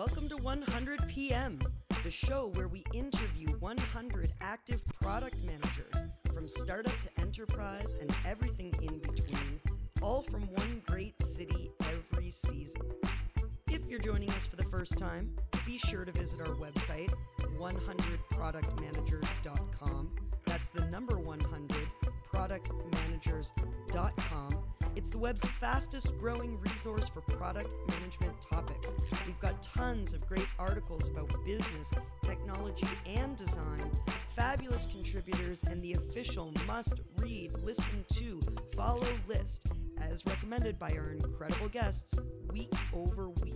Welcome to 100 PM, the show where we interview 100 active product managers from startup to enterprise and everything in between, all from one great city every season. If you're joining us for the first time, be sure to visit our website, 100productmanagers.com. That's the number 100 productmanagers.com. It's the web's fastest growing resource for product management topics. We've got tons of great articles about business, technology, and design, fabulous contributors, and the official must read, listen to, follow list, as recommended by our incredible guests week over week.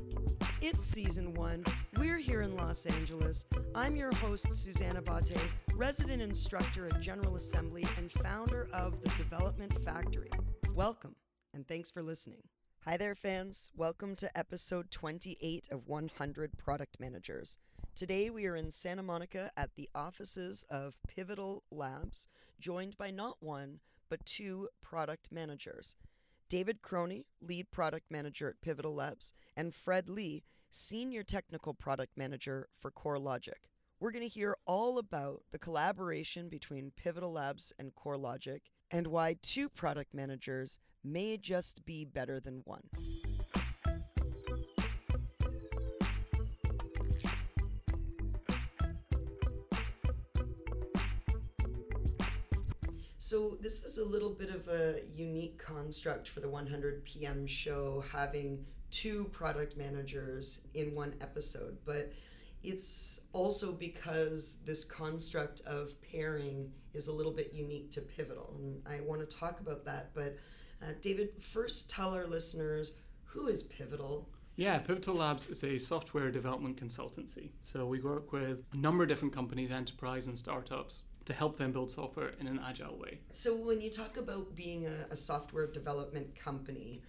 It's season one. We're here in Los Angeles. I'm your host, Suzanne Abate, resident instructor at General Assembly and founder of the Development Factory. Welcome, and thanks for listening. Hi there, fans. Welcome to episode 28 of 100 Product Managers. Today we are in Santa Monica at the offices of Pivotal Labs, joined by not one, but two product managers. David Crony, lead product manager at Pivotal Labs, and Fred Lee, senior technical product manager for CoreLogic. We're going to hear all about the collaboration between Pivotal Labs and CoreLogic and why two product managers may just be better than one. So, this is a little bit of a unique construct for the 100 PM show, having two product managers in one episode. But it's also because this construct of pairing is a little bit unique to Pivotal. And I want to talk about that. But, uh, David, first tell our listeners who is Pivotal? Yeah, Pivotal Labs is a software development consultancy. So we work with a number of different companies, enterprise and startups, to help them build software in an agile way. So, when you talk about being a, a, software development company,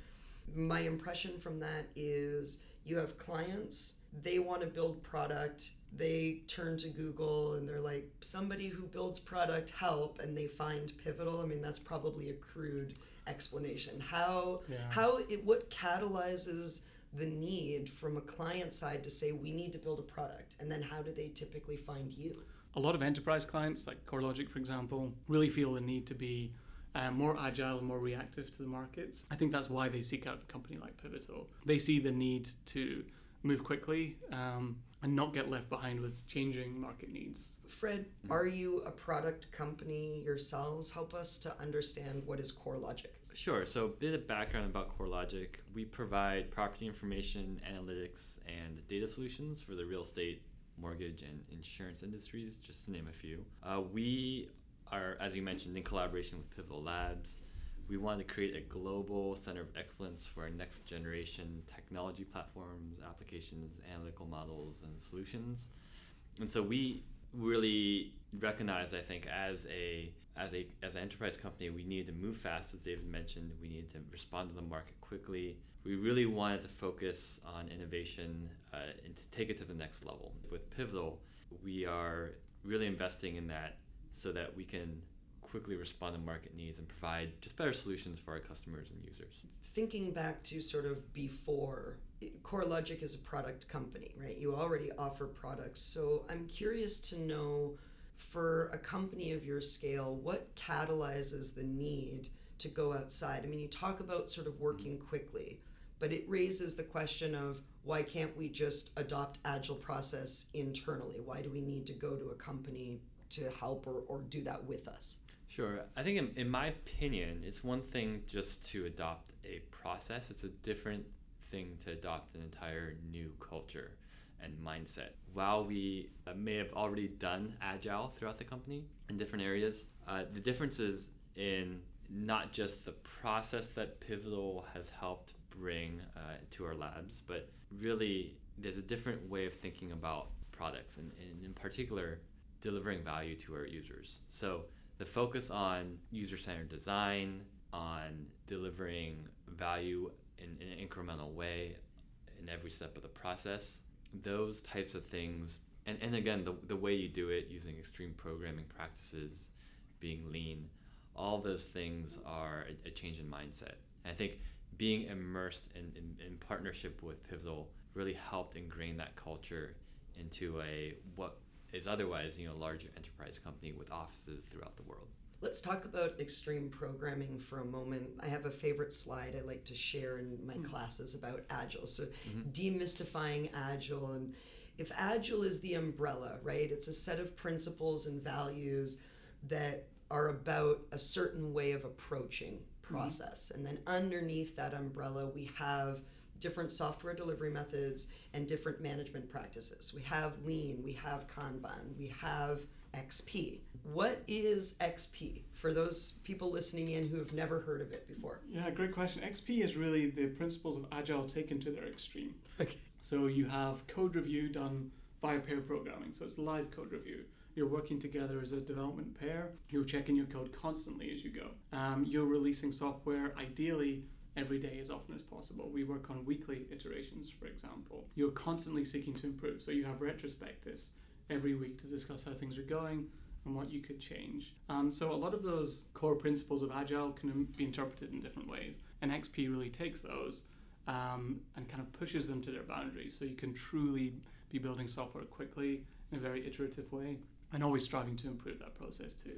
my impression from that is you have clients, they want to build product, they turn to Google and they're like, somebody who builds product, help, and they find Pivotal. I mean, that's probably a crude explanation. How, yeah. how it, what catalyzes the need from a client side to say, we need to build a product? And then how do they typically find you? a lot of enterprise clients, like CoreLogic, for example, really feel the need to be uh, more agile and more reactive to the markets. I think that's why they seek out a company like Pivotal. They see the need to move quickly um, and not get left behind with changing market needs. Fred, mm-hmm. are you a product company yourselves? Help us to understand what is CoreLogic. Sure. So, a bit of background about CoreLogic. We provide property information, analytics, and data solutions for the real estate mortgage and insurance industries, just to name a few. Uh, we are, as you mentioned, in collaboration with Pivotal Labs. We want to create a global center of excellence for our next generation technology platforms, applications, analytical models, and solutions. And so we really recognize, I think, as a as a as an enterprise company, we needed to move fast, as David mentioned. We needed to respond to the market quickly. We really wanted to focus on innovation uh, and to take it to the next level. With Pivotal, we are really investing in that so that we can quickly respond to market needs and provide just better solutions for our customers and users. Thinking back to sort of before, CoreLogic is a product company, right? You already offer products. So I'm curious to know for a company of your scale, what catalyzes the need to go outside? I mean, you talk about sort of working mm-hmm. quickly, but it raises the question of why can't we just adopt agile process internally? Why do we need to go to a company to help or, or do that with us? Sure. I think, in, in my opinion, it's one thing just to adopt a process, it's a different thing to adopt an entire new culture and mindset. While we uh, may have already done agile throughout the company in different areas, uh, the difference is in not just the process that Pivotal has helped bring uh, to our labs, but really there's a different way of thinking about products and, and in particular delivering value to our users. So the focus on user centered design, on delivering value in, in, an incremental way in every step of the process, those types of things, and, and again, the, the way you do it using extreme programming practices, being lean, all those things are a, a change in mindset. And I think being immersed in, in, in partnership with Pivotal really helped ingrain that culture into a what is otherwise you know a larger enterprise company with offices throughout the world. Let's talk about extreme programming for a moment. I have a favorite slide I like to share in my mm. classes about Agile. So, mm-hmm. demystifying Agile. And if Agile is the umbrella, right, it's a set of principles and values that are about a certain way of approaching mm-hmm. process. Mm-hmm. And then underneath that umbrella, we have different software delivery methods and different management practices. We have lean, we have Kanban, we have XP. What is XP for those people listening in who have never heard of it before? Yeah, great question. XP is really the principles of Agile taken to their extreme. Okay. So you have code review done via pair programming, so it's live code review. You're working together as a development pair. You're checking your code constantly as you go. Um, you're releasing software ideally every day as often as possible. We work on weekly iterations, for example. You're constantly seeking to improve. So you have retrospectives every week to discuss how things are going and what you could change. Um, so a lot of those core principles of Agile can be interpreted in different ways, and XP really takes those um, and kind of pushes them to their boundaries. So you can truly be building software quickly in a very iterative way, and always striving to improve that process too.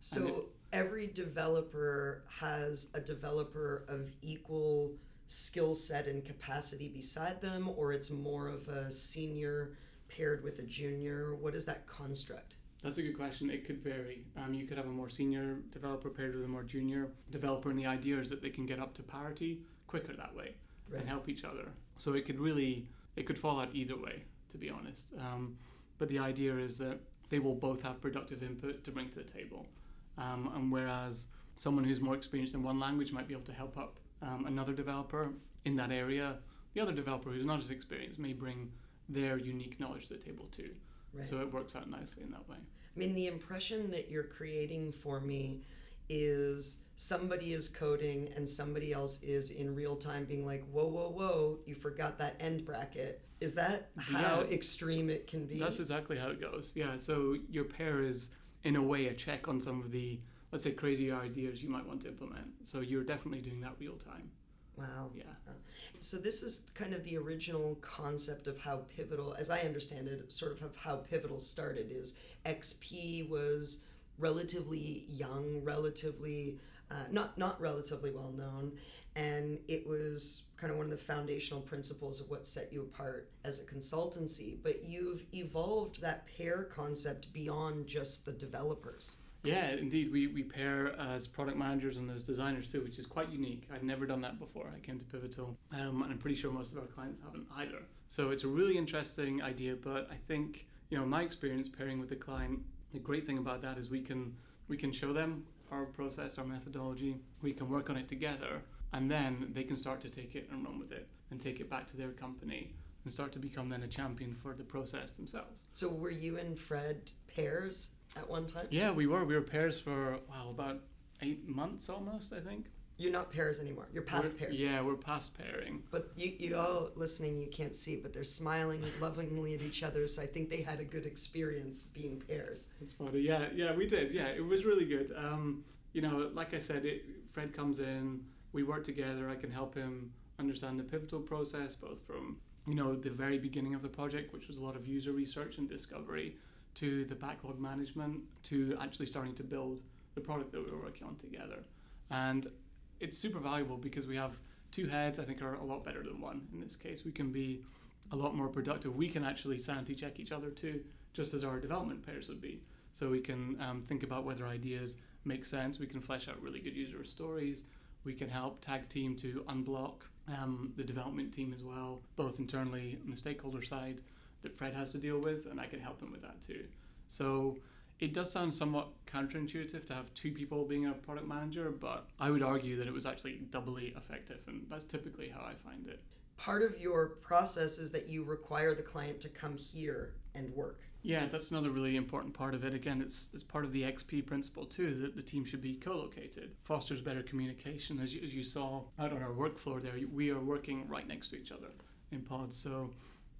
So every developer has a developer of equal skill set and capacity beside them, or it's more of a senior paired with a junior? What is that construct? That's a good question. It could vary. Um, you could have a more senior developer paired with a more junior developer, and the idea is that they can get up to parity quicker that way right. and help each other. So it could really, it could fall out either way, to be honest. Um, but the idea is that they will both have productive input to bring to the table. Um, and whereas someone who's more experienced in one language might be able to help up um, another developer in that area, the other developer who's not as experienced may bring their unique knowledge to the table too. Right. So it works out nicely in that way. I mean, the impression that you're creating for me is somebody is coding and somebody else is in real time being like, whoa, whoa, whoa, you forgot that end bracket. Is that how yeah, extreme it can be? That's exactly how it goes. Yeah. So your pair is, in a way, a check on some of the, let's say, crazy ideas you might want to implement. So you're definitely doing that real time. Wow. Yeah. Uh, so this is kind of the original concept of how Pivotal, as I understand it, sort of, of how Pivotal started is XP was relatively young, relatively uh, not not relatively well known, and it was kind of one of the foundational principles of what set you apart as a consultancy. But you've evolved that pair concept beyond just the developers. Yeah, indeed. We, we pair as product managers and as designers too, which is quite unique. I'd never done that before. I came to Pivotal, um, and I'm pretty sure most of our clients haven't either. So it's a really interesting idea, but I think, you know, my experience pairing with the client, the great thing about that is we can we can show them our process, our methodology, we can work on it together, and then they can start to take it and run with it and take it back to their company and start to become then a champion for the process themselves. So were you and Fred pairs at one time? Yeah, we were. We were pairs for wow about eight months almost, I think. You're not pairs anymore. You're past we're, pairs. Yeah, we're past pairing. But you, you all listening, you can't see, but they're smiling lovingly at each other. So I think they had a good experience being pairs. That's funny. Yeah, yeah, we did. Yeah, it was really good. Um, you know, like I said, it, Fred comes in. We work together. I can help him understand the pivotal process, both from you know the very beginning of the project, which was a lot of user research and discovery, to the backlog management to actually starting to build the product that we were working on together. And it's super valuable because we have two heads, I think, are a lot better than one in this case. We can be a lot more productive. We can actually sanity check each other too, just as our development pairs would be. So we can um, think about whether ideas make sense. We can flesh out really good user stories. We can help tag team to unblock um, the development team as well, both internally on the stakeholder side that Fred has to deal with, and I can help him with that too. So it does sound somewhat counterintuitive to have two people being a product manager, but I would argue that it was actually doubly effective, and that's typically how I find it. Part of your process is that you require the client to come here and work. Yeah, that's another really important part of it. Again, it's, it's part of the XP principle too, that the team should be co-located. Fosters better communication. As you, as you saw out on our work floor there, we are working right next to each other in pods. So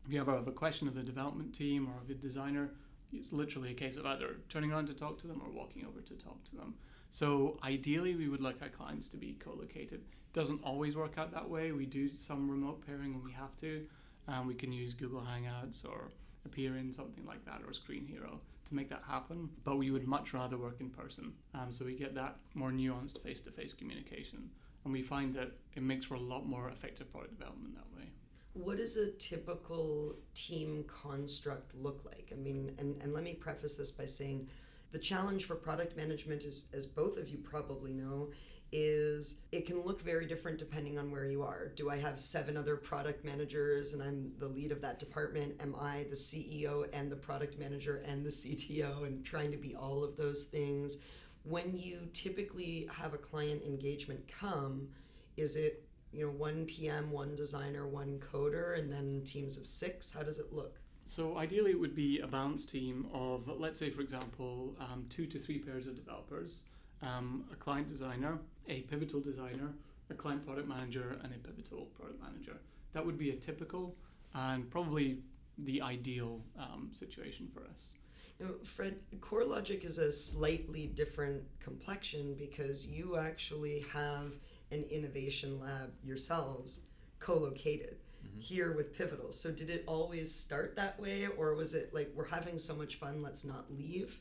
if you ever have a question of the development team or of a designer, it's literally a case of either turning around to talk to them or walking over to talk to them. So ideally, we would like our clients to be co-located. It doesn't always work out that way. We do some remote pairing when we have to, Um, we can use Google Hangouts or appear.in something like that or a Screenhero to make that happen. But we would much rather work in person. Um, so we get that more nuanced face to face communication. And we find that it makes for a lot more effective product development that way. What does a typical team construct look like? I mean, and, and let me preface this by saying the challenge for product management is, as both of you probably know, is it can look very different depending on where you are. Do I have seven other product managers and I'm the lead of that department? Am I the CEO and the product manager and the CTO and trying to be all of those things? When you typically have a client engagement come, is it you know one PM, one designer, one coder, and then teams of six? How does it look? So ideally, it would be a balanced team of, let's say, for example, um, two to three pairs of developers, um, a client designer, a pivotal designer, a client product manager, and a pivotal product manager. That would be a typical and probably the ideal um, situation for us. Now, Fred, CoreLogic is a slightly different complexion because you actually have an innovation lab yourselves co-located mm-hmm. here with Pivotal. So did it always start that way or was it like we're having so much fun, let's not leave?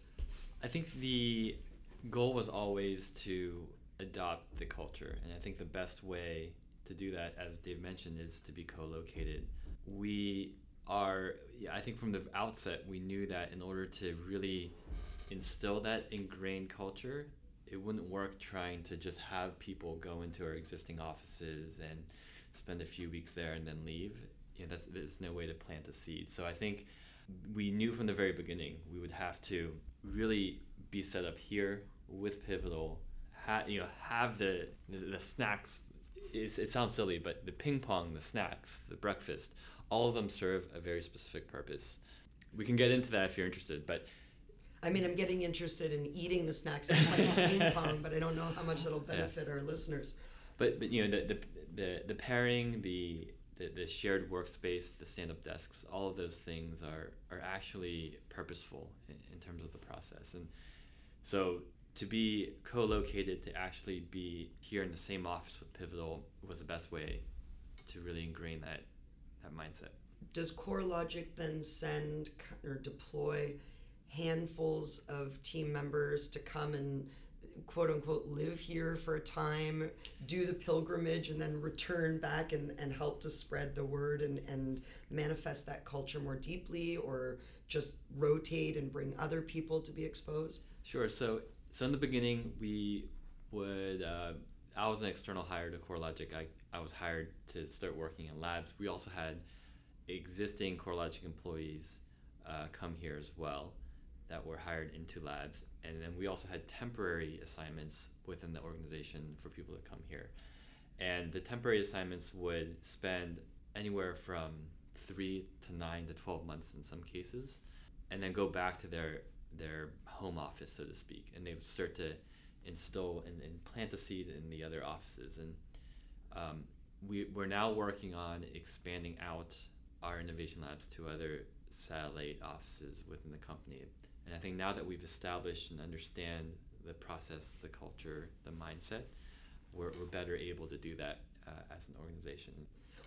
I think the goal was always to adopt the culture. And I think the best way to do that, as Dave mentioned, is to be co located. We are, I think from the outset, we knew that in order to really instill that ingrained culture, it wouldn't work trying to just have people go into our existing offices and spend a few weeks there and then leave. You know, that's there's no way to plant a seed. So I think we knew from the very beginning we would have to really be set up here with Pivotal ha- you know have the the, snacks. It's, it sounds silly, but the ping pong, the snacks, the breakfast, all of them serve a very specific purpose. We can get into that if you're interested, but I mean, I'm getting interested in eating the snacks and playing ping pong, but I don't know how much that'll benefit yeah. our listeners. But but you know the the the, the pairing, the, the the shared workspace, the stand-up desks, all of those things are are actually purposeful in, in terms of the process, and so to be co-located to actually be here in the same office with pivotal was the best way to really ingrain that that mindset. Does CoreLogic then send or deploy handfuls of team members to come and quote unquote live here for a time do the pilgrimage and then return back and, and help to spread the word and, and manifest that culture more deeply or just rotate and bring other people to be exposed? Sure. So so in the beginning, we would. Uh, I was an external hire to CoreLogic. I, I was hired to start working in labs. We also had existing CoreLogic employees uh, come here as well that were hired into labs. And then we also had temporary assignments within the organization for people to come here. And the temporary assignments would spend anywhere from three to nine to 12 months in some cases, and then go back to their their home office, so to speak, and they start to instill and, and plant a seed in the other offices. And um, we, we're now working on expanding out our innovation labs to other satellite offices within the company. And I think now that we've established and understand the process, the culture, the mindset, we're, we're better able to do that uh, as an organization.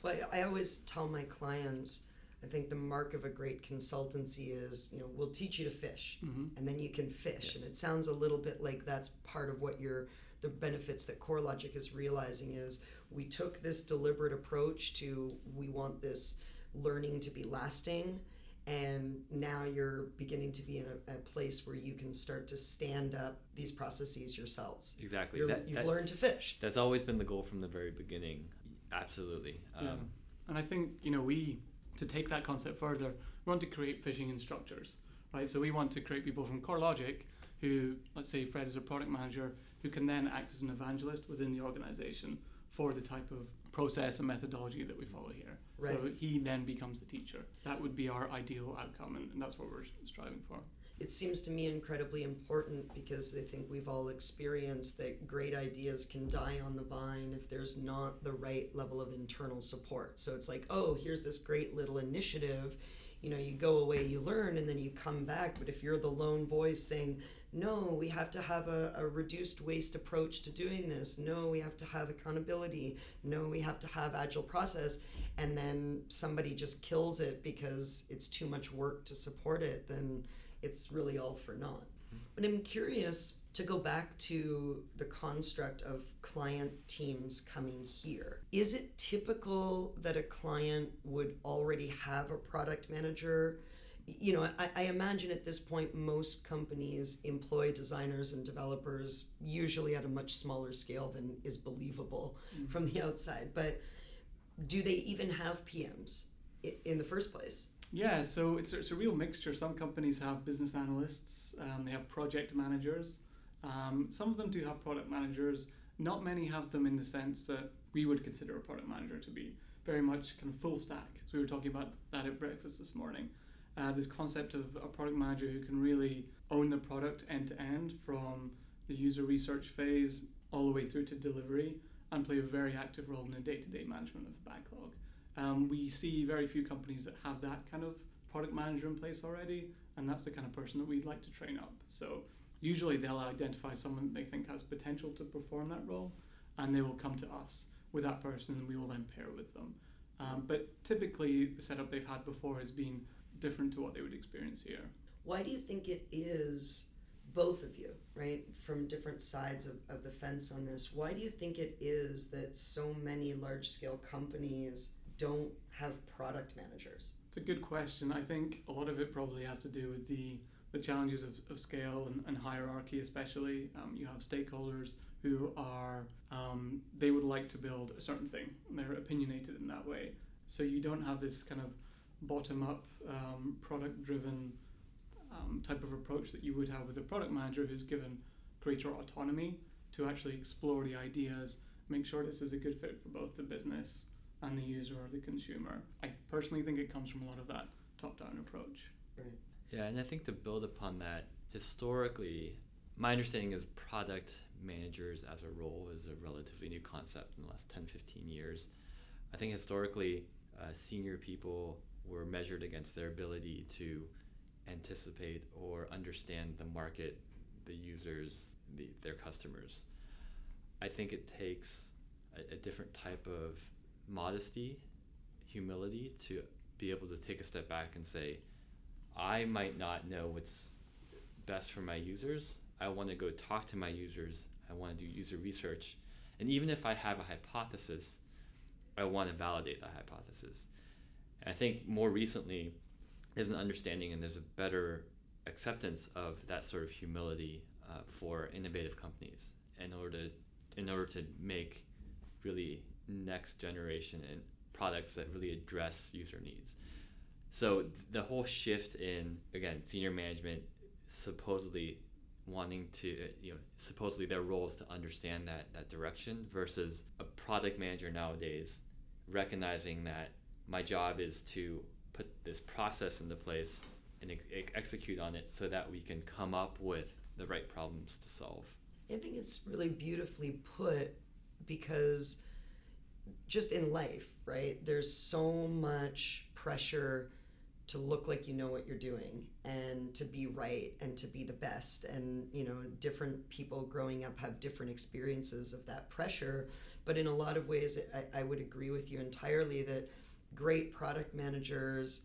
Well, I always tell my clients I think the mark of a great consultancy is, you know, we'll teach you to fish, mm-hmm. and then you can fish. Yes. And it sounds a little bit like that's part of what you're the benefits that CoreLogic is realizing is we took this deliberate approach to we want this learning to be lasting and now you're beginning to be in a, a, place where you can start to stand up these processes yourselves. Exactly. That, you've that, learned to fish. That's always been the goal from the very beginning. Absolutely. Yeah. Um, and I think, you know, we to take that concept further, we want to create fishing instructors, right? So we want to create people from CoreLogic who, let's say Fred is a product manager, who can then act as an evangelist within the organization for the type of process and methodology that we follow here. Right. So he then becomes the teacher. That would be our ideal outcome, and, and that's what we're striving for it seems to me incredibly important because I think we've all experienced that great ideas can die on the vine if there's not the right level of internal support. So it's like, oh, here's this great little initiative. you know, you go away, you learn, and then you come back. But if you're the lone voice saying, no, we have to have a, a reduced waste approach to doing this. No, we have to have accountability. No, we have to have agile process. And then somebody just kills it because it's too much work to support it, then it's really all for naught. But I'm curious to go back to the construct of client teams coming here. Is it typical that a client would already have a product manager? You know, I, I, imagine at this point most companies employ designers and developers usually at a much smaller scale than is believable mm-hmm. from the outside. But do they even have PMs in the first place? Yeah, so it's, it's a real mixture. Some companies have business analysts, um, they have project managers. Um, some of them do have product managers. Not many have them in the sense that we would consider a product manager to be very much kind of full stack. So we were talking about that at breakfast this morning. Uh, this concept of a product manager who can really own the product end to end from the user research phase all the way through to delivery and play a very active role in the day to day management of the backlog. Um, we see very few companies that have that kind of product manager in place already, and that's the kind of person that we'd like to train up. So usually they'll identify someone they think has potential to perform that role, and they will come to us with that person, and we will then pair with them. Um, but typically, the setup they've had before has been different to what they would experience here. Why do you think it is? Both of you, right, from different sides of, of the fence on this. Why do you think it is that so many large scale companies don't have product managers? It's a good question. I think a lot of it probably has to do with the the challenges of, of scale and, and hierarchy, especially. Um, you have stakeholders who are, um, they would like to build a certain thing, and they're opinionated in that way. So you don't have this kind of bottom up, um, product driven um, type of approach that you would have with a product manager who's given greater autonomy to actually explore the ideas, make sure this is a good fit for both the business and the user or the consumer. I personally think it comes from a lot of that top down approach. Right. Yeah, and I think to build upon that, historically, my understanding is product managers as a role is a relatively new concept in the last 10, 15 years. I think historically, uh, senior people were measured against their ability to anticipate or understand the market, the users, the, their customers. I think it takes a, a different type of modesty, humility to be able to take a step back and say, I might not know what's best for my users. I want to go talk to my users. I want to do user research. And even if I have a hypothesis, I want to validate that hypothesis. And I think more recently, there's an understanding and there's a better acceptance of that sort of humility uh, for innovative companies in order to in order to make really next generation and products that really address user needs. So the whole shift in again senior management supposedly wanting to uh, you know supposedly their role is to understand that that direction versus a product manager nowadays recognizing that my job is to put this process into place and ex- execute on it so that we can come up with the right problems to solve. I think it's really beautifully put because just in life, right? There's so much pressure to look like you know what you're doing and to be right and to be the best. And you know different people growing up have different experiences of that pressure. But in a lot of ways I, I would agree with you entirely that great product managers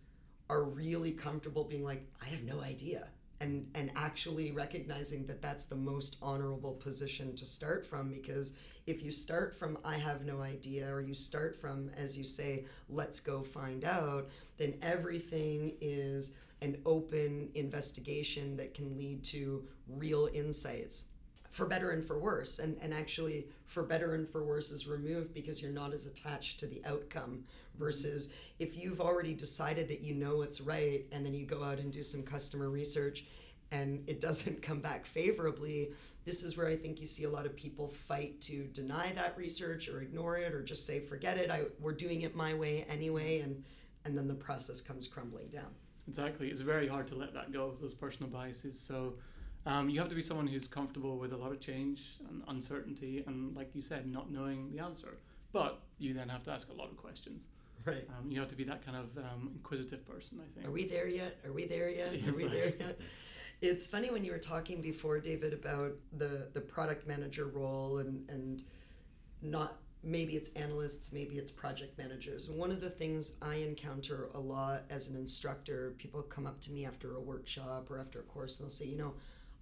are really comfortable being like i have no idea and and actually recognizing that that's the most honorable position to start from because if you start from i have no idea or you start from as you say let's go find out then everything is an open investigation that can lead to real insights for better and for worse. And and actually for better and for worse is removed because you're not as attached to the outcome versus if you've already decided that you know what's right and then you go out and do some customer research and it doesn't come back favorably this is where i think you see a lot of people fight to deny that research or ignore it or just say forget it. I, we're doing it my way anyway and and then the process comes crumbling down. Exactly. It's very hard to let that go of those personal biases. So um, you have to be someone who's comfortable with a lot of change and uncertainty and like you said not knowing the answer. But you then have to ask a lot of questions Right. Um, you have to be that kind of um, inquisitive person, I think. Are we there yet? Are we there yet? Are we there yet? It's funny when you were talking before, David, about the the product manager role and and not maybe it's analysts, maybe it's project managers. One of the things I encounter a lot as an instructor, people come up to me after a workshop or after a course and they'll say, you know,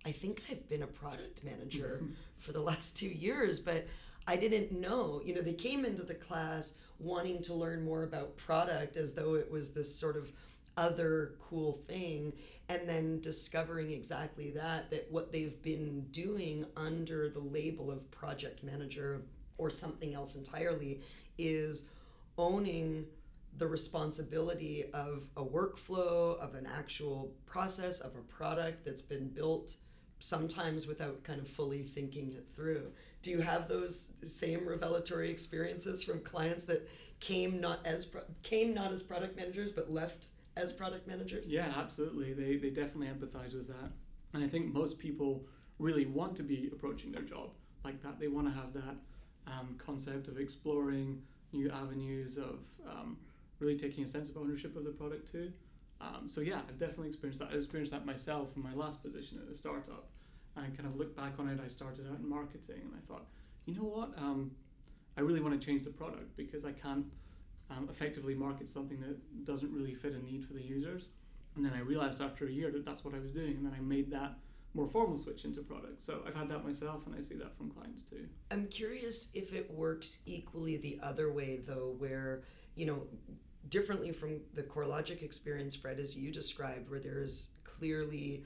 I think I've been a product manager for the last two years, but I didn't know. You know, they came into the class wanting to learn more about product as though it was this sort of other cool thing and then discovering exactly that that what they've been doing under the label of project manager or something else entirely is owning the responsibility of a workflow of an actual process of a product that's been built sometimes without kind of fully thinking it through do you have those same revelatory experiences from clients that came not as pro- came not as product managers but left as product managers Yeah, absolutely. They, they definitely empathize with that. And I think most people really want to be approaching their job like that. They want to have that um, concept of exploring new avenues, of um, really taking a sense of ownership of the product too. Um, so, yeah, I've definitely experienced that. I experienced that myself in my last position at a startup. And kind of look back on it, I started out in marketing and I thought, you know what? Um, I really want to change the product because I can't um, effectively market something that doesn't really fit a need for the users. And then I realized after a year that that's what I was doing, and then I made that more formal switch into product. So I've had that myself, and I see that from clients too. I'm curious if it works equally the other way, though, where, you know, differently from the CoreLogic experience, Fred, as you described, where there is clearly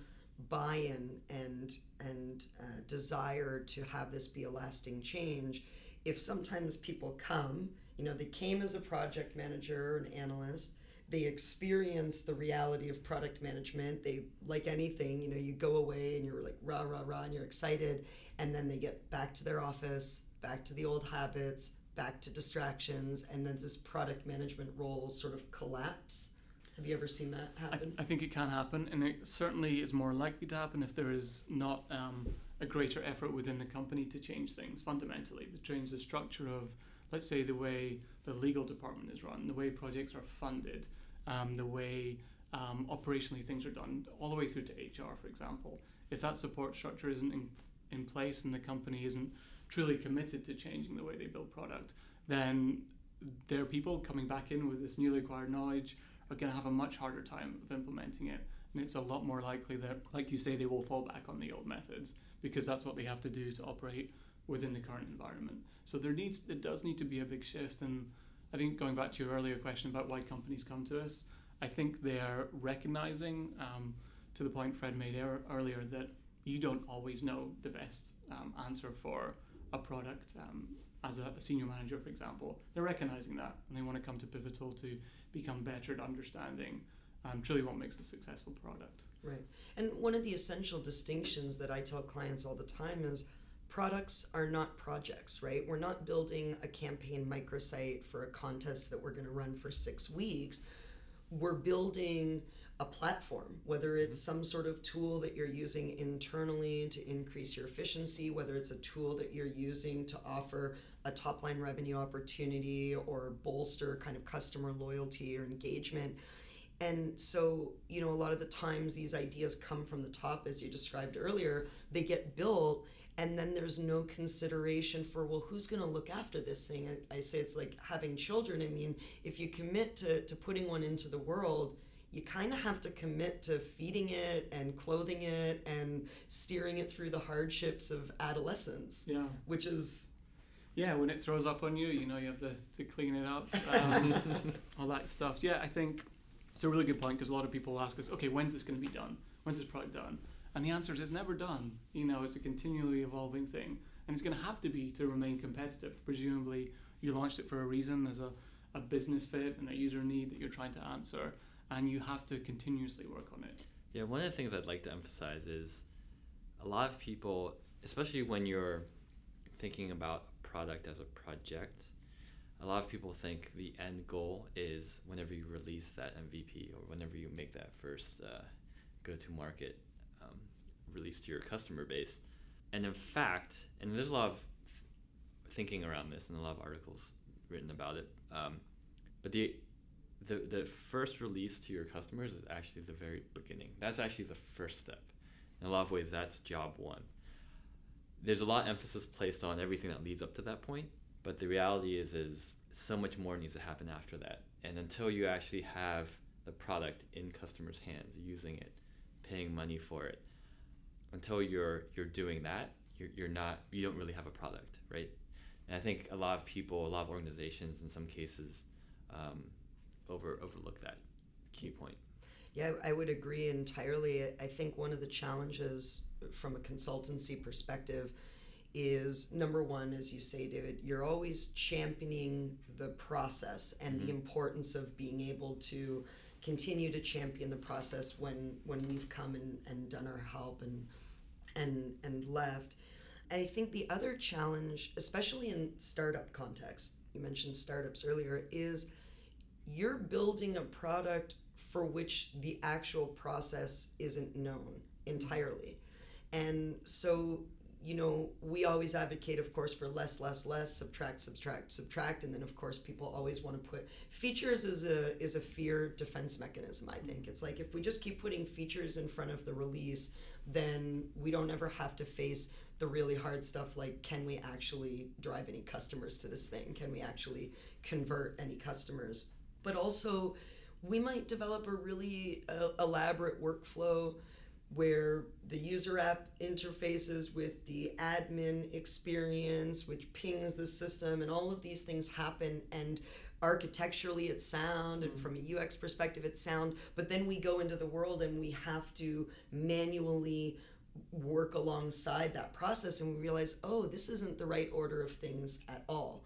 buy-in and and uh, desire to have this be a lasting change. If sometimes people come, you know, they came as a project manager an analyst, they experience the reality of product management. They like anything, you know, you go away and you're like rah rah rah and you're excited, and then they get back to their office, back to the old habits, back to distractions, and then this product management role sort of collapse. Have you ever seen that I, happen? I think it can happen, and it certainly is more likely to happen if there is not um, a greater effort within the company to change things fundamentally, to change the structure of, let's say, the way the legal department is run, the way projects are funded, um, the way um, operationally things are done, all the way through to HR, for example. If that support structure isn't in, in place and the company isn't truly committed to changing the way they build product, then their people coming back in with this newly acquired knowledge are going to have a much harder time of implementing it. And it's a lot more likely that, like you say, they will fall back on the old methods because that's what they have to do to operate within the current environment. So there needs, there does need to be a big shift. And I think going back to your earlier question about why companies come to us, I think they are recognizing, um, to the point Fred made er- earlier, that you don't always know the best um, answer for a product. Um, as a, a senior manager, for example, they're recognizing that and they want to come to Pivotal to become better at understanding um, truly what makes a successful product. Right. And one of the essential distinctions that I tell clients all the time is products are not projects, right? We're not building a campaign microsite for a contest that we're going to run for six weeks. We're building a platform, whether it's some sort of tool that you're using internally to increase your efficiency, whether it's a tool that you're using to offer a top line revenue opportunity or bolster kind of customer loyalty or engagement. And so, you know, a lot of the times these ideas come from the top, as you described earlier, they get built, and then there's no consideration for, well, who's going to look after this thing? I, I say it's like having children. I mean, if you commit to, to putting one into the world, you kind of have to commit to feeding it and clothing it and steering it through the hardships of adolescence, Yeah. which is Yeah, when it throws up on you, you know, you have to, to clean it up, um, all that stuff. Yeah, I think it's a really good point because a lot of people ask us, okay, when's this going to be done? When's this product done? And the answer is it's never done. You know, it's a continually evolving thing. And it's going to have to be to remain competitive. Presumably, you launched it for a reason. There's a, a business fit and a user need that you're trying to answer. And you have to continuously work on it. Yeah, one of the things I'd like to emphasize is a lot of people, especially when you're thinking about a product as a project, a lot of people think the end goal is whenever you release that MVP or whenever you make that first uh, go to market um, release to your customer base. And in fact, and there's a lot of thinking around this and a lot of articles written about it, um, but the the the first release to your customers is actually the very beginning. That's actually the first step. In a lot of ways, that's job one. There's a lot of emphasis placed on everything that leads up to that point, but the reality is is so much more needs to happen after that. And until you actually have the product in customers' hands, using it, paying money for it, until you're you're doing that, you're, you're not you don't really have a product, right? And I think a lot of people, a lot of organizations, in some cases, um, over overlook that key point. Yeah, I would agree entirely. I think one of the challenges from a consultancy perspective is number one, as you say, David, you're always championing the process and mm-hmm. the importance of being able to continue to champion the process when when we've come and, and done our help and and and left. And I think the other challenge, especially in startup context, you mentioned startups earlier, is you're building a product for which the actual process isn't known entirely. And so, you know, we always advocate, of course, for less, less, less, subtract, subtract, subtract, and then of course people always want to put features is a is a fear defense mechanism. I think it's like if we just keep putting features in front of the release, then we don't ever have to face the really hard stuff like can we actually drive any customers to this thing? Can we actually convert any customers? but also we might develop a really uh, elaborate workflow where the user app interfaces with the admin experience, which pings the system, and all of these things happen. And architecturally, it's sound, and from a UX perspective, it's sound. But then we go into the world and we have to manually work alongside that process, and we realize, oh, this isn't the right order of things at all.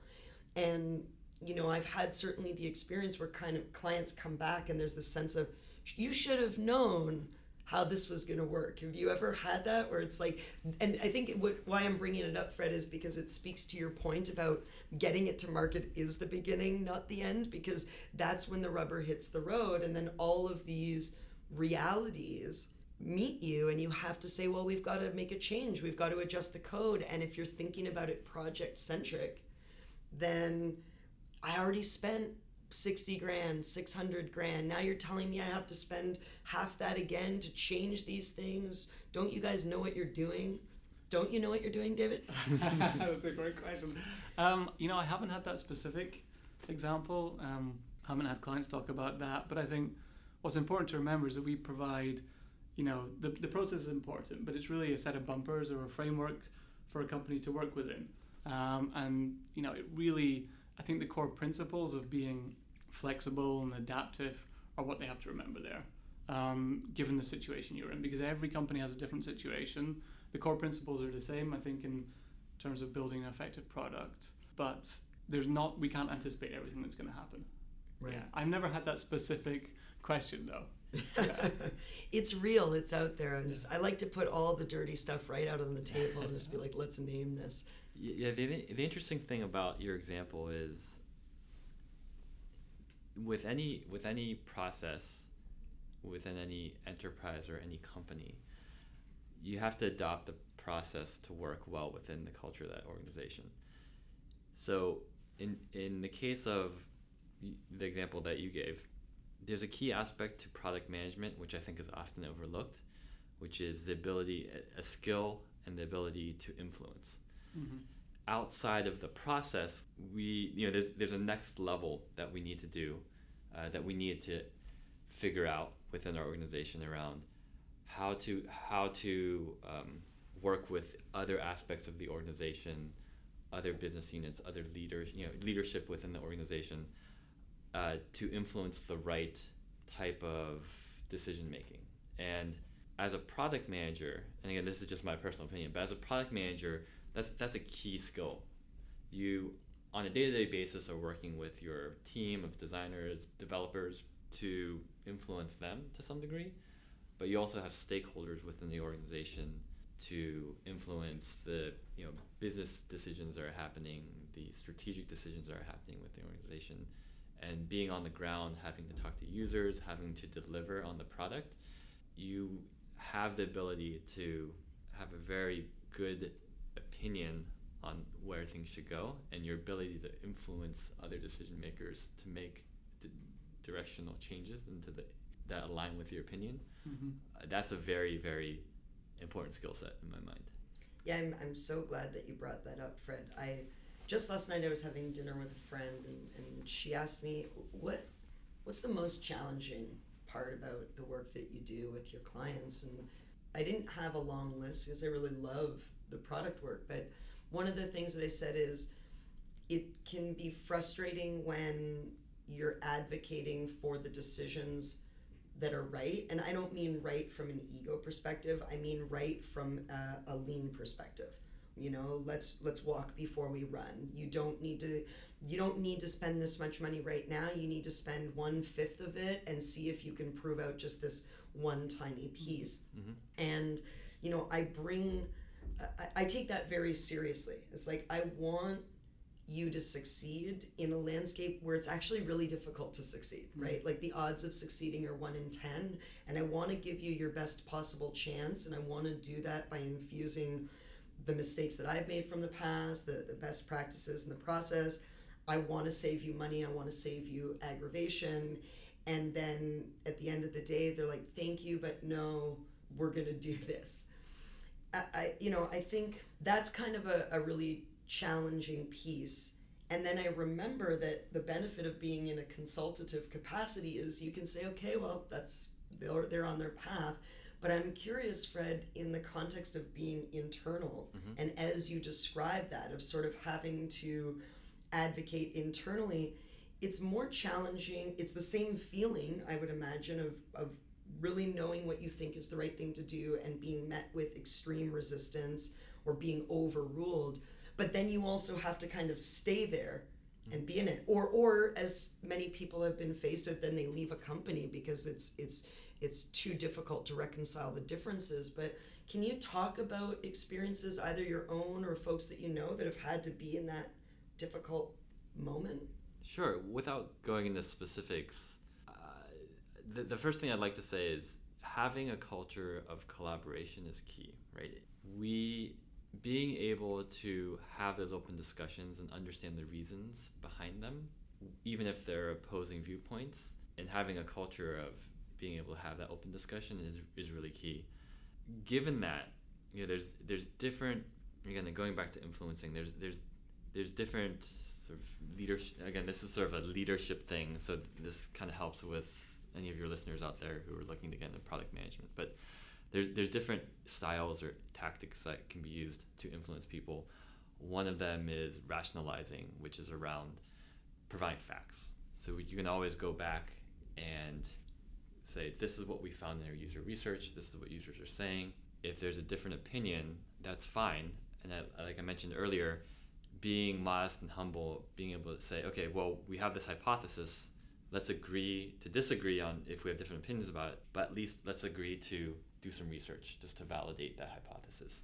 And you know, I've had certainly the experience where kind of clients come back and there's this sense of, you should have known how this was going to work. Have you ever had that where it's like, and I think what, why I'm bringing it up, Fred, is because it speaks to your point about getting it to market is the beginning, not the end, because that's when the rubber hits the road. And then all of these realities meet you and you have to say, well, we've got to make a change. We've got to adjust the code. And if you're thinking about it project centric, then I already spent 60 grand, 600 grand. Now you're telling me I have to spend half that again to change these things. Don't you guys know what you're doing? Don't you know what you're doing, David? That's a great question. Um, you know, I haven't had that specific example. Um, haven't had clients talk about that, but I think what's important to remember is that we provide, you know, the, the process is important, but it's really a set of bumpers or a framework for a company to work within. Um, and, you know, it really I think the core principles of being flexible and adaptive are what they have to remember there, um, given the situation you're in, because every company has a different situation. The core principles are the same, I think, in terms of building an effective product, but there's not. We can't anticipate everything that's going to happen. Right. Yeah, I've never had that specific question though. Yeah. it's real. It's out there. I'm just. I like to put all the dirty stuff right out on the table and just be like, let's name this. Yeah, the, the interesting thing about your example is with any with any process within any enterprise or any company, you have to adopt the process to work well within the culture of that organization. So, in in the case of the example that you gave, there's a key aspect to product management which I think is often overlooked, which is the ability, a skill, and the ability to influence. Mm-hmm. Outside of the process, we you know there's there's a next level that we need to do, uh, that we need to figure out within our organization around how to how to um, work with other aspects of the organization, other business units, other leaders, you know, leadership within the organization, uh, to influence the right type of decision making. And as a product manager, and again, this is just my personal opinion, but as a product manager, that's that's a key skill. You on a day-to-day basis are working with your team of designers, developers to influence them to some degree, but you also have stakeholders within the organization to influence the you know business decisions that are happening, the strategic decisions that are happening with the organization, and being on the ground, having to talk to users, having to deliver on the product, you have the ability to have a very good opinion on where things should go and your ability to influence other decision makers to make to directional changes into the that align with your opinion. Mm-hmm. Uh, that's a very very important skill set in my mind. Yeah, I'm, I'm so glad that you brought that up, Fred. I just last night I was having dinner with a friend and, and she asked me what what's the most challenging part about the work that you do with your clients? And I didn't have a long list because I really love the product work, but one of the things that I said is it can be frustrating when you're advocating for the decisions that are right and i don't mean right from an ego perspective i mean right from a, a lean perspective you know let's let's walk before we run you don't need to you don't need to spend this much money right now you need to spend one fifth of it and see if you can prove out just this one tiny piece Mhm. and you know i bring I, I take that very seriously it's like i want you to succeed in a landscape where it's actually really difficult to succeed, right? Like the odds of succeeding are one in 10. And I want to give you your best possible chance. And I want to do that by infusing the mistakes that I've made from the past, the, the best practices in the process. I want to save you money. I want to save you aggravation. And then at the end of the day, they're like, thank you, but no, we're going to do this. I, I, you know, I think that's kind of a, a really challenging piece. And then I remember that the benefit of being in a consultative capacity is you can say, okay, well, that's they're, they're on their path. But I'm curious, Fred, in the context of being internal, Mhm. and as you describe that, of sort of having to advocate internally, it's more challenging. It's the same feeling, I would imagine, of, of really knowing what you think is the right thing to do and being met with extreme resistance or being overruled. But then you also have to kind of stay there and be in it. Or or as many people have been faced with, then they leave a company because it's it's it's too difficult to reconcile the differences. But can you talk about experiences, either your own or folks that you know that have had to be in that difficult moment? Sure. Without going into specifics, uh, the, the first thing I'd like to say is having a culture of collaboration is key, right? We being able to have those open discussions and understand the reasons behind them, even if they're opposing viewpoints, and having a culture of being able to have that open discussion is, is really key. Given that, you know, there's there's different again going back to influencing. There's there's there's different sort of leadership. Again, this is sort of a leadership thing, so this kind of helps with any of your listeners out there who are looking to get into product management. But there's there's different styles or tactics that can be used to influence people. One of them is rationalizing, which is around providing facts. So you can always go back and say, this is what we found in our user research. This is what users are saying. If there's a different opinion, that's fine. And I, like I mentioned earlier, being modest and humble, being able to say, okay, well, we have this hypothesis. Let's agree to disagree on if we have different opinions about it, but at least let's agree to do some research just to validate that hypothesis.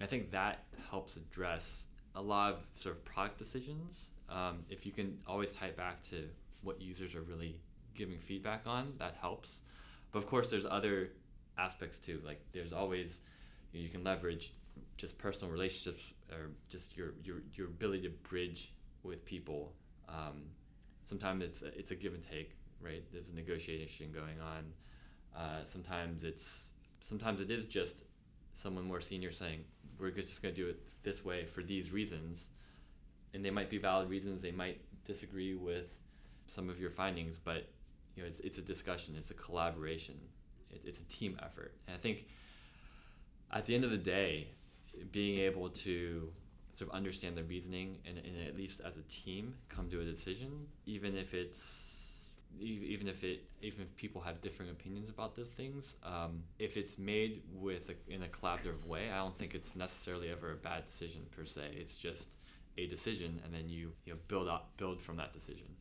I think that helps address a lot of sort of product decisions. Um, if you can always tie it back to what users are really giving feedback on, that helps. But of course, there's other aspects too. Like there's always you, know, you can leverage just personal relationships or just your your, your ability to bridge with people. Um, sometimes it's a, it's a give and take, right? There's a negotiation going on. Uh, sometimes it's sometimes it is just someone more senior saying we're just going to do it this way for these reasons, and they might be valid reasons. They might disagree with some of your findings, but you know it's it's a discussion. It's a collaboration. It, it's a team effort, and I think at the end of the day, being able to sort of understand the reasoning and, and at least as a team come to a decision, even if it's even if it even if people have differing opinions about those things, um, if it's made with a, in a collaborative way, I don't think it's necessarily ever a bad decision per se. It's just a decision, and then you you know build up build from that decision?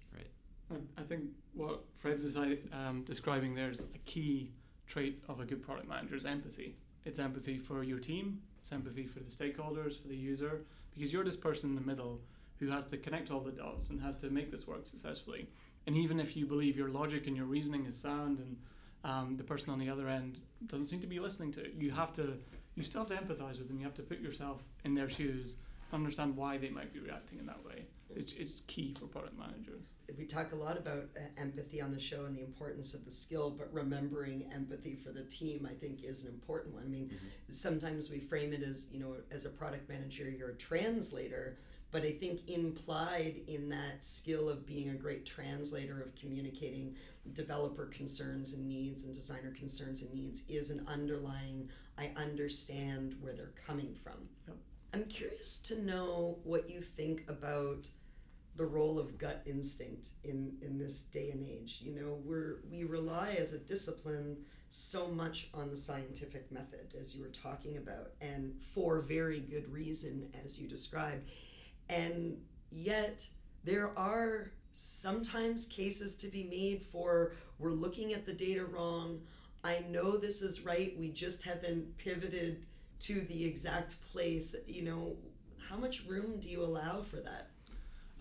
I- think what Fred's decided, um, describing there is a key trait of a good product manager is empathy. It's empathy for your team, it's empathy for the stakeholders, for the user, because you're this person in the middle who has to connect all the dots and has to make this work successfully. And even if you believe your logic and your reasoning is sound and um, the person on the other end doesn't seem to be listening to it, you have to, you still have to empathize with them. You have to put yourself in their shoes and understand why they might be reacting in that way. It's, it's key for product managers. We talk a lot about uh, empathy on the show and the importance of the skill, but remembering empathy for the team, I think, is an important one. I mean, mm-hmm. sometimes we frame it as, you know, as a product manager, you're a translator, but I think implied in that skill of being a great translator of communicating developer concerns and needs and designer concerns and needs is an underlying, I understand where they're coming from. Yep. I'm curious to know what you think about the role of gut instinct in in this day and age. You know we're we rely as a discipline so much on the scientific method as you were talking about and for very good reason as you described. And yet there are sometimes cases to be made for we're looking at the data wrong. I know this is right. We just haven't pivoted to the exact place. You know how much room do you allow for that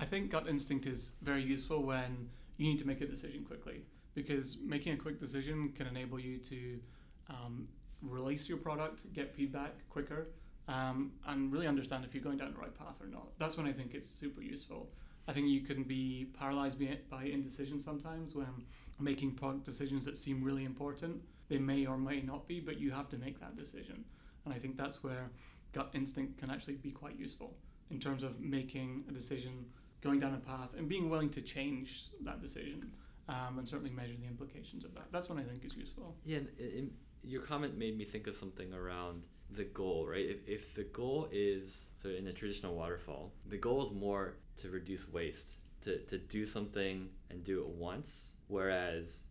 I think gut instinct is very useful when you need to make a decision quickly because making a quick decision can enable you to um, release your product, get feedback quicker, um, and really understand if you're going down the right path or not. That's when I think it's super useful. I think you can be paralyzed by indecision sometimes when making product decisions that seem really important. They may or may not be, but you have to make that decision. And I think that's where gut instinct can actually be quite useful in terms of making a decision going down a path and being willing to change that decision um, and certainly measure the implications of that. That's what I think is useful. Yeah, and, and your comment made me think of something around the goal, right? If, if the goal is, so in a traditional waterfall, the goal is more to reduce waste, to, to do something and do it once, whereas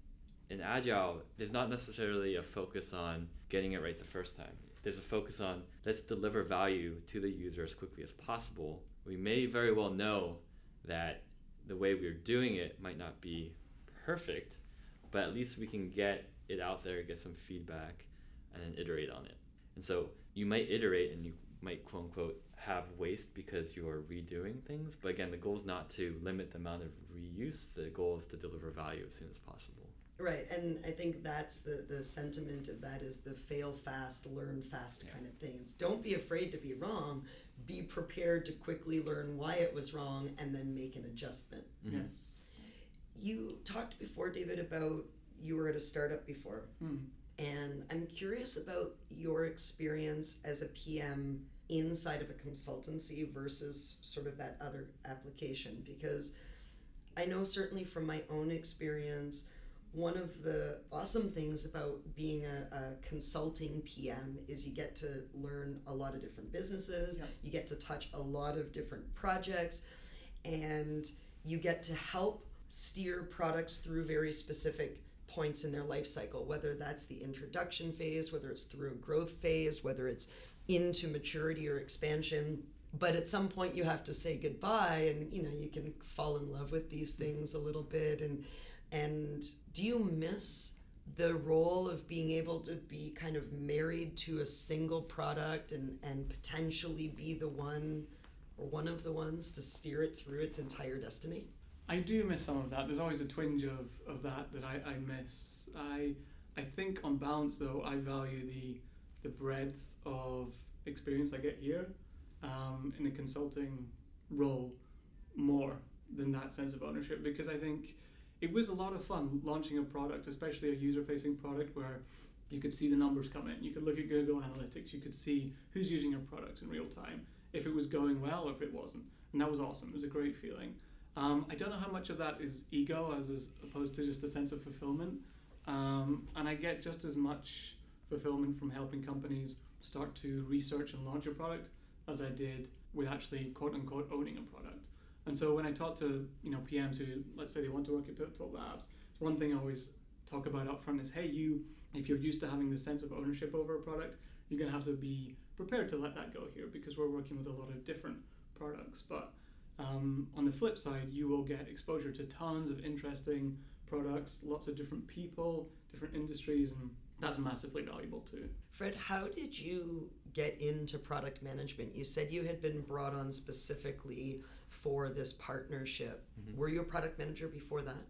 in Agile, there's not necessarily a focus on getting it right the first time. There's a focus on let's deliver value to the user as quickly as possible. We may very well know that the way we're doing it might not be perfect, but at least we can get it out there, get some feedback, and then iterate on it. And so you might iterate and you might quote unquote have waste because you're redoing things. But again, the goal is not to limit the amount of reuse. The goal is to deliver value as soon as possible. Right, and I think that's the the sentiment of that is the fail fast, learn fast yeah. kind of things. Don't be afraid to be wrong, be prepared to quickly learn why it was wrong and then make an adjustment. Mm-hmm. Yes. You talked before, David, about you were at a startup before. Mm. And I'm curious about your experience as a PM inside of a consultancy versus sort of that other application because I know certainly from my own experience one of the awesome things about being a, a, consulting PM is you get to learn a lot of different businesses, yeah. you get to touch a lot of different projects, and you get to help steer products through very specific points in their life cycle, whether that's the introduction phase, whether it's through a growth phase, whether it's into maturity or expansion. But at some point, you have to say goodbye, and you know you can fall in love with these things a little bit and and do you miss the role of being able to be kind of married to a single product and, and potentially be the one or one of the ones to steer it through its entire destiny? I do miss some of that. There's always a twinge of, of that that I, I miss. I I think on balance though I value the the breadth of experience I get here um, in the consulting role more than that sense of ownership because I think it was a lot of fun launching a product, especially a user facing product where you could see the numbers come in. You could look at Google Analytics. You could see who's using your product in real time, if it was going well or if it wasn't. And that was awesome. It was a great feeling. Um, I don't know how much of that is ego as, as opposed to just a sense of fulfillment. Um, and I get just as much fulfillment from helping companies start to research and launch a product as I did with actually quote unquote owning a product. And so when I talk to you know PMs who let's say they want to work at Pivotal Labs, it's one thing I always talk about upfront is hey you if you're used to having this sense of ownership over a product, you're gonna have to be prepared to let that go here because we're working with a lot of different products. But um, on the flip side, you will get exposure to tons of interesting products, lots of different people, different industries, and that's massively valuable too. Fred, how did you get into product management? You said you had been brought on specifically for this partnership. Mm-hmm. Were you a product manager before that?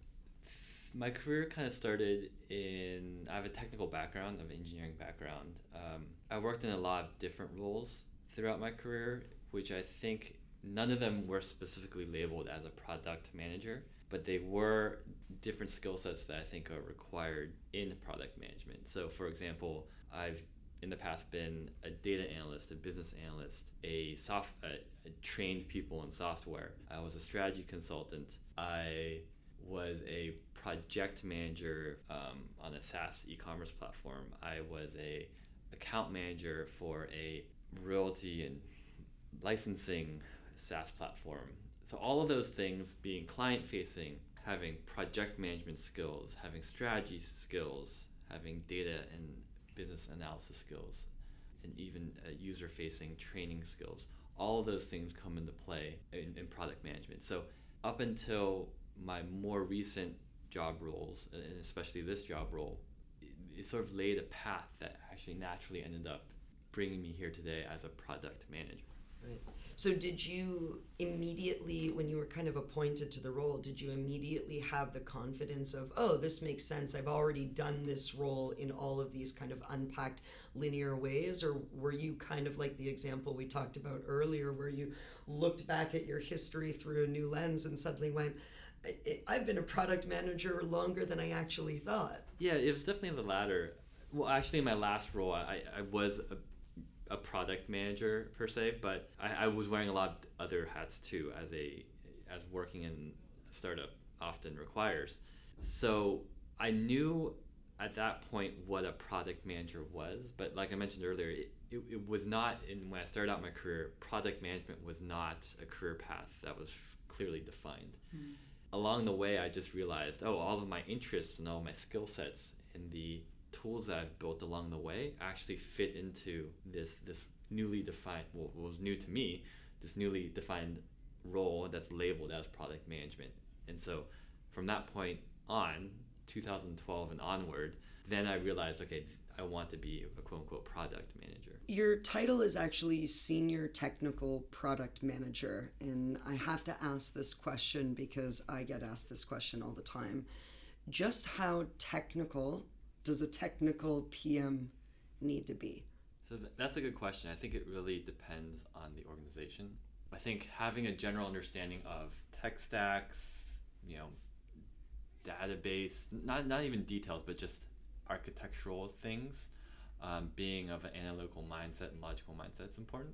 My career kind of started in, I have a technical background, I have an engineering background. Um, I worked in a lot of different roles throughout my career which I think none of them were specifically labeled as a product manager, but they were different skill sets that I think are required in product management. So, for example, I've in the past been a data analyst, a business analyst, a soft, a, a trained people in software. I was a strategy consultant. I was a project manager um, on a SaaS e-commerce platform. I was a account manager for a royalty and licensing SaaS platform. So all of those things being client facing, having project management skills, having strategy skills, having data and business analysis skills, and even uh, user facing training skills. All of those things come into play in, in product management. So up until my more recent job roles, and especially this job role, it, it sort of laid a path that actually naturally ended up bringing me here today as a product manager. Right. So, did you immediately, when you were kind of appointed to the role, did you immediately have the confidence of, oh, this makes sense? I've already done this role in all of these kind of unpacked linear ways? Or were you kind of like the example we talked about earlier, where you looked back at your history through a new lens and suddenly went, I've been a product manager longer than I actually thought. Yeah, it was definitely the latter. Well, actually, in my last role, I, I was a a product manager per se, but I, I was wearing a lot of other hats too as a as working in a startup often requires. So I knew at that point what a product manager was, but like I mentioned earlier, it, it, it was not in when I started out my career, product management was not a career path that was clearly defined. Mm. Along the way, I just realized, oh, all of my interests and all my skill sets in the tools that I've built along the way actually fit into this this newly defined well, was new to me this newly defined role that's labeled as product management and so from that point on 2012 and onward then I realized okay I want to be a quote unquote product manager. Your title is actually Senior Technical Product Manager. And I have to ask this question because I get asked this question all the time. Just how technical does a technical PM need to be? So that's a good question. I think it really depends on the organization. I think having a general understanding of tech stacks, you know, database, not, not even details, but just architectural things, um, being of an analytical mindset and logical mindset is important.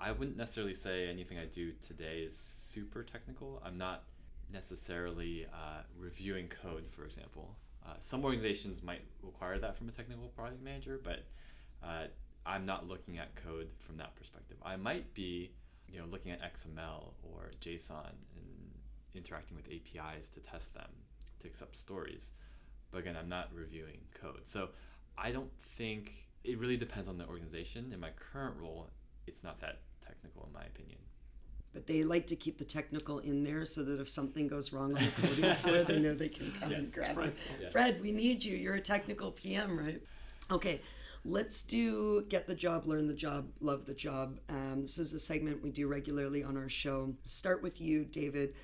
I wouldn't necessarily say anything I do today is super technical. I'm not necessarily uh, reviewing code, for example. Uh, some organizations might require that from a technical product manager, but uh, I'm not looking at code from that perspective. I might be, you know, looking at XML or JSON and interacting with APIs to test them to accept stories, but again, I'm not reviewing code. So I don't think it really depends on the organization. In my current role, it's not that technical, in my opinion but they like to keep the technical in there so that if something goes wrong on the coding floor, they know they can come yeah, and grab it. Yeah. Fred, we need you. You're a technical PM, right? Okay, let's do get the job, learn the job, love the job. Um, this is a segment we do regularly on our show. Start with you, David.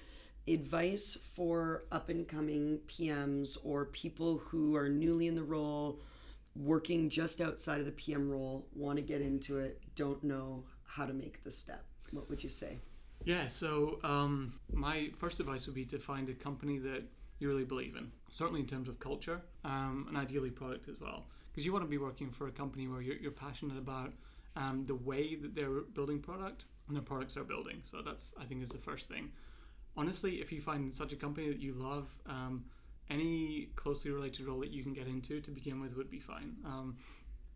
Advice for up and coming PMs or people who are newly in the role, working just outside of the PM role, want to get into it, don't know how to make the step. What would you say? Yeah, so um, my first advice would be to find a company that you really believe in, certainly in terms of culture um, and ideally product as well. Because you want to be working for a company where you're, you're passionate about um, the way that they're building product and the products they're building. So that's, I think, is the first thing. Honestly, if you find such a company that you love, um, any closely related role that you can get into to begin with would be fine. Um,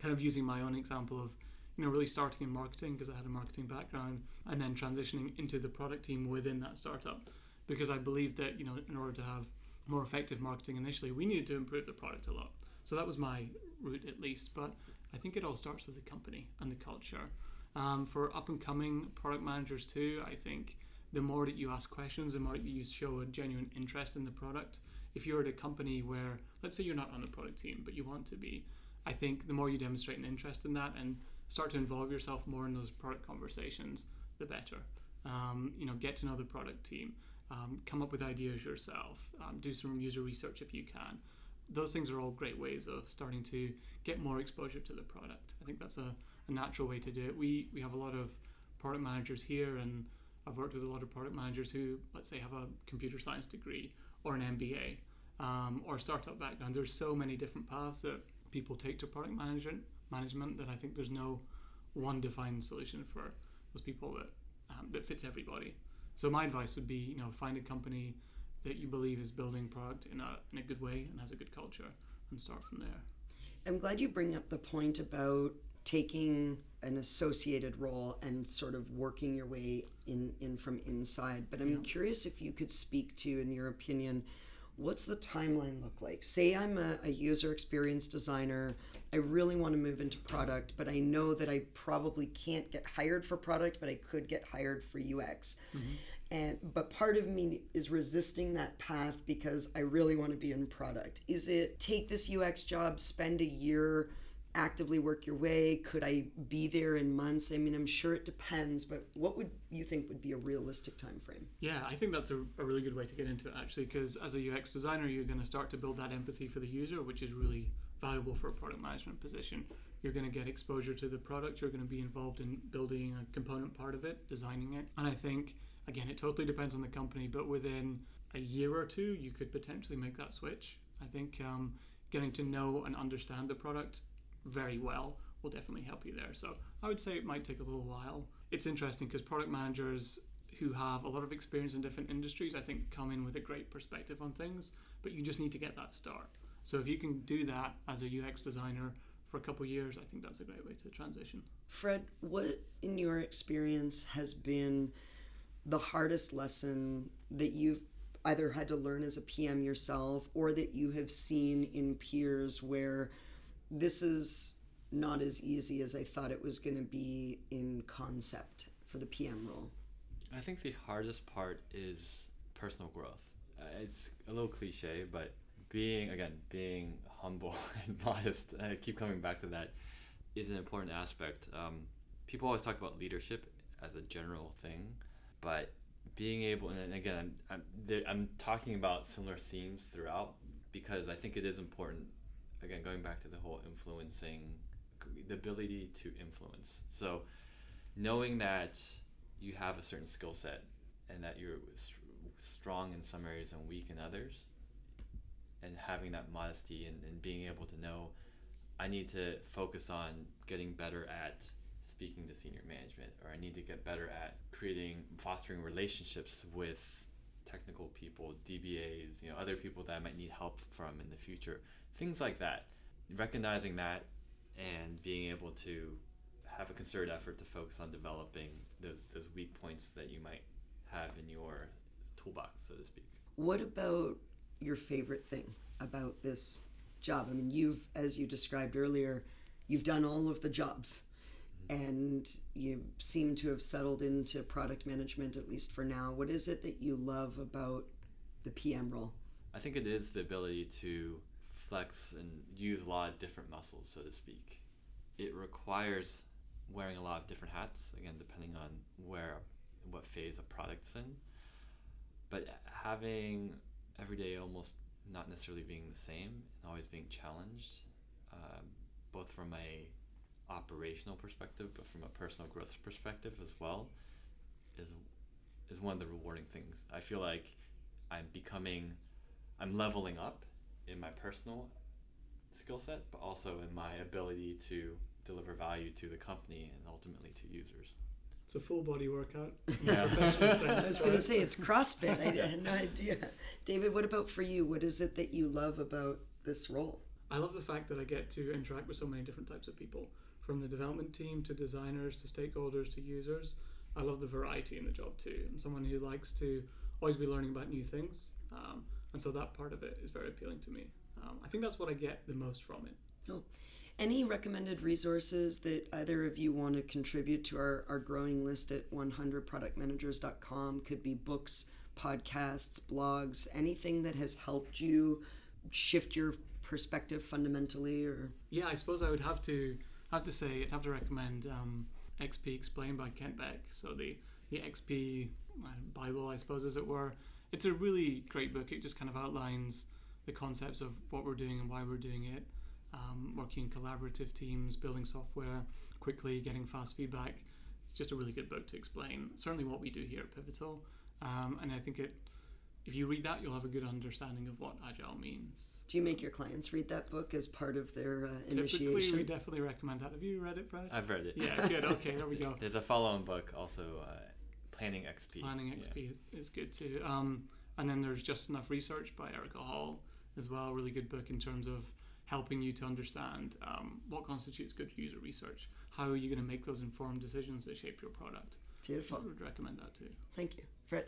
kind of using my own example of you know, really starting in marketing because I had a marketing background and then transitioning into the product team within that startup because I believed that, you know, in order to have more effective marketing initially, we needed to improve the product a lot. So that was my route at least. But I think it all starts with the company and the culture. Um, for up and coming product managers too, I think the more that you ask questions, the more that you show a genuine interest in the product. If you're at a company where, let's say you're not on the product team, but you want to be, I think the more you demonstrate an interest in that and start to involve yourself more in those product conversations, the better. Um, you know, get to know the product team, um, come up with ideas yourself, um, do some user research if you can. Those things are all great ways of starting to get more exposure to the product. I think that's a, a natural way to do it. We we have a lot of product managers here, and I've worked with a lot of product managers who, let's say, have a computer science degree or an MBA um, or a startup background. There's so many different paths that people take to product management management that I think there's no one defined solution for those people that um, that fits everybody. So my advice would be, you know, find a company that you believe is building product in a in a good way and has a good culture, and start from there. I'm glad you bring up the point about taking an associated role and sort of working your way in, in from inside. But I'm yeah. curious if you could speak to, in your opinion, what's the timeline look like? Say I'm a, a, user experience designer. I really want to move into product, but I know that I probably can't get hired for product, but I could get hired for UX. Mm-hmm. And but part of me is resisting that path because I really want to be in product. Is it take this UX job, spend a year actively work your way? Could I be there in months? I mean, I'm sure it depends, but what would you think would be a realistic time frame? Yeah, I think that's a, a really good way to get into it actually, because as a UX designer, you're going to start to build that empathy for the user, which is really valuable for a product management position. You're going to get exposure to the product, you're going to be involved in building a component part of it, designing it. And I think, again, it totally depends on the company, but within a year or two, you could potentially make that switch. I think um, getting to know and understand the product very well will definitely help you there. So I would say it might take a little while. It's interesting because product managers who have a lot of experience in different industries, I think, come in with a great perspective on things, but you just need to get that start. So if you can do that as a UX designer for a couple years, I think that's a great way to transition. Fred, what in your experience has been the hardest lesson that you've either had to learn as a PM yourself or that you have seen in peers where this is not as easy as I thought it was going to be in concept for the PM role. I think the hardest part is personal growth. Uh, it's a little cliche, but being again being humble and modest. I keep coming back to that is an important aspect. Um, people always talk about leadership as a general thing, but being able and again I'm, I'm, I'm talking about similar themes throughout because I think it is important again going back to the whole influencing the ability to influence. So knowing that you have a certain skill set and that you're strong in some areas and weak in others and having that modesty and, and being able to know i need to focus on getting better at speaking to senior management or i need to get better at creating fostering relationships with technical people dbas you know other people that i might need help from in the future things like that. Recognizing that and being able to have a concerted effort to focus on developing those those weak points that you might have in your toolbox, so to speak. What about your favorite thing about this job? I mean, you've, as you described earlier, you've done all of the jobs mm-hmm. and you seem to have settled into product management, at least for now. What is it that you love about the PM role? I think it is the ability to flex and use a lot of different muscles, so to speak. It requires wearing a lot of different hats, again, depending on where, what phase a product's in. But having every day almost not necessarily being the same and always being challenged, um, both from a operational perspective, but from a personal growth perspective as well, is is one of the rewarding things. I feel like I'm becoming, I'm leveling up in my personal skill set, but also in my ability to deliver value to the company and ultimately to users. It's a full body workout. Yeah. I was going to say it's CrossFit. I had no idea. David, what about for you? What is it that you love about this role? I love the fact that I get to interact with so many different types of people, from the development team to designers to stakeholders to users. I love the variety in the job too. I'm someone who likes to always be learning about new things. Um, and so that part of it is very appealing to me. Um, I think that's what I get the most from it. Cool. Any recommended resources that either of you want to contribute to our, our growing list at 100productmanagers.com? Could be books, podcasts, blogs, anything that has helped you shift your perspective fundamentally or yeah i suppose i would have to have to say i'd have to recommend um, xp explained by kent beck so the the xp uh, bible i suppose as it were it's a really great book. It just kind of outlines the concepts of what we're doing and why we're doing it. Um, working in collaborative teams, building software quickly, getting fast feedback. it's just a really good book to explain certainly what we do here at Pivotal. Um, and I think it, if you read that, you'll have a good understanding of what agile means. Do you make your clients read that book as part of their uh, Typically, we definitely recommend that. Have you read it, Fred? I've read it. yeah, good. Okay, there we go. There's a follow-on book also, uh, Planning XP. Planning XP is, is good too. Um, and then there's Just Enough Research by Erika Hall as well. Really good book in terms of helping you to understand um, what constitutes good user research. How are you going to make those informed decisions that shape your product? Beautiful. I would recommend that too. Thank you, Fred.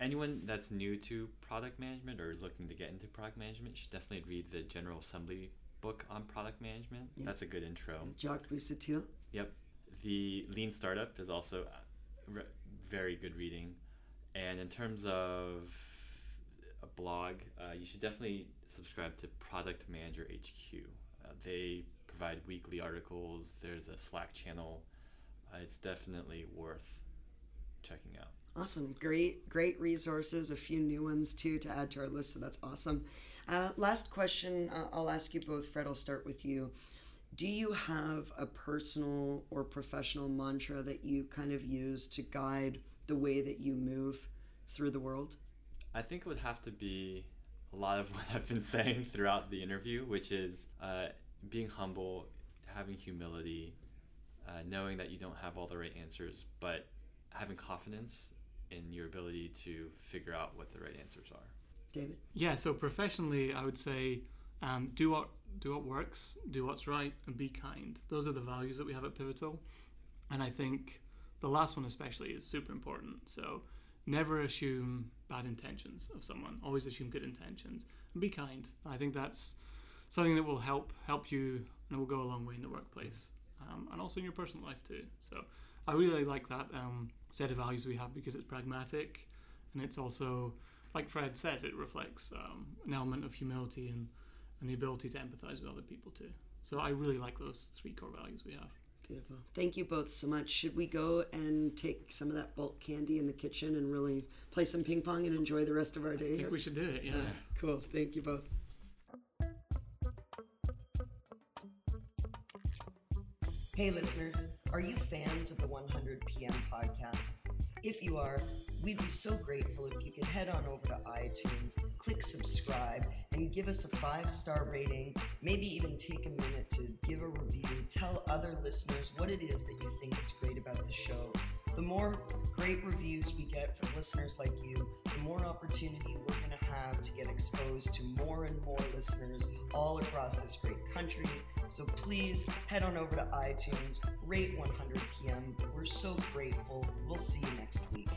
Anyone that's new to product management or looking to get into product management should definitely read the General Assembly book on product management. Yeah. That's a good intro. Jacques Busatil. Yep. The Lean Startup is also uh, re- very good reading. And in terms of a blog, uh, you should definitely subscribe to Product Manager HQ. Uh, they provide weekly articles, there's a Slack channel. Uh, it's definitely worth checking out. Awesome. Great, great resources. A few new ones too to add to our list. So that's awesome. Uh, last question. Uh, I'll ask you both. Fred, I'll start with you. Do you have a personal or professional mantra that you kind of use to guide the way that you move through the world? I think it would have to be a lot of what I've been saying throughout the interview, which is uh, being humble, having humility, uh, knowing that you don't have all the right answers, but having confidence in your ability to figure out what the right answers are. David? Yeah. So professionally, I would say um, do what do what works, do what's right, and be kind. Those are the values that we have at Pivotal, and I think the last one especially is super important. So never assume bad intentions of someone. Always assume good intentions and be kind. I think that's something that will help help you and will go a long way in the workplace um, and also in your personal life too. So I really like that um, set of values we have because it's pragmatic and it's also like Fred says, it reflects um, an element of humility and, and the ability to empathize with other people too. So I really like those three core values we have. Beautiful. Thank you both so much. Should we go and take some of that bulk candy in the kitchen and really play some ping pong and enjoy the rest of our day I here? think we should do it. Yeah. Cool. Thank you both. Hey, listeners, are you fans of the 100 PM podcast? If you are, we'd be so grateful if you could head on over to iTunes, click subscribe, and give us a five star rating. Maybe even take a minute to give a review. Tell other listeners what it is that you think is great about the show. The more great reviews we get from listeners like you, the more opportunity we're going to have to get exposed to more and more listeners all across this great country. So please head on over to iTunes, rate 100 PM. We're so grateful. We'll see you next week.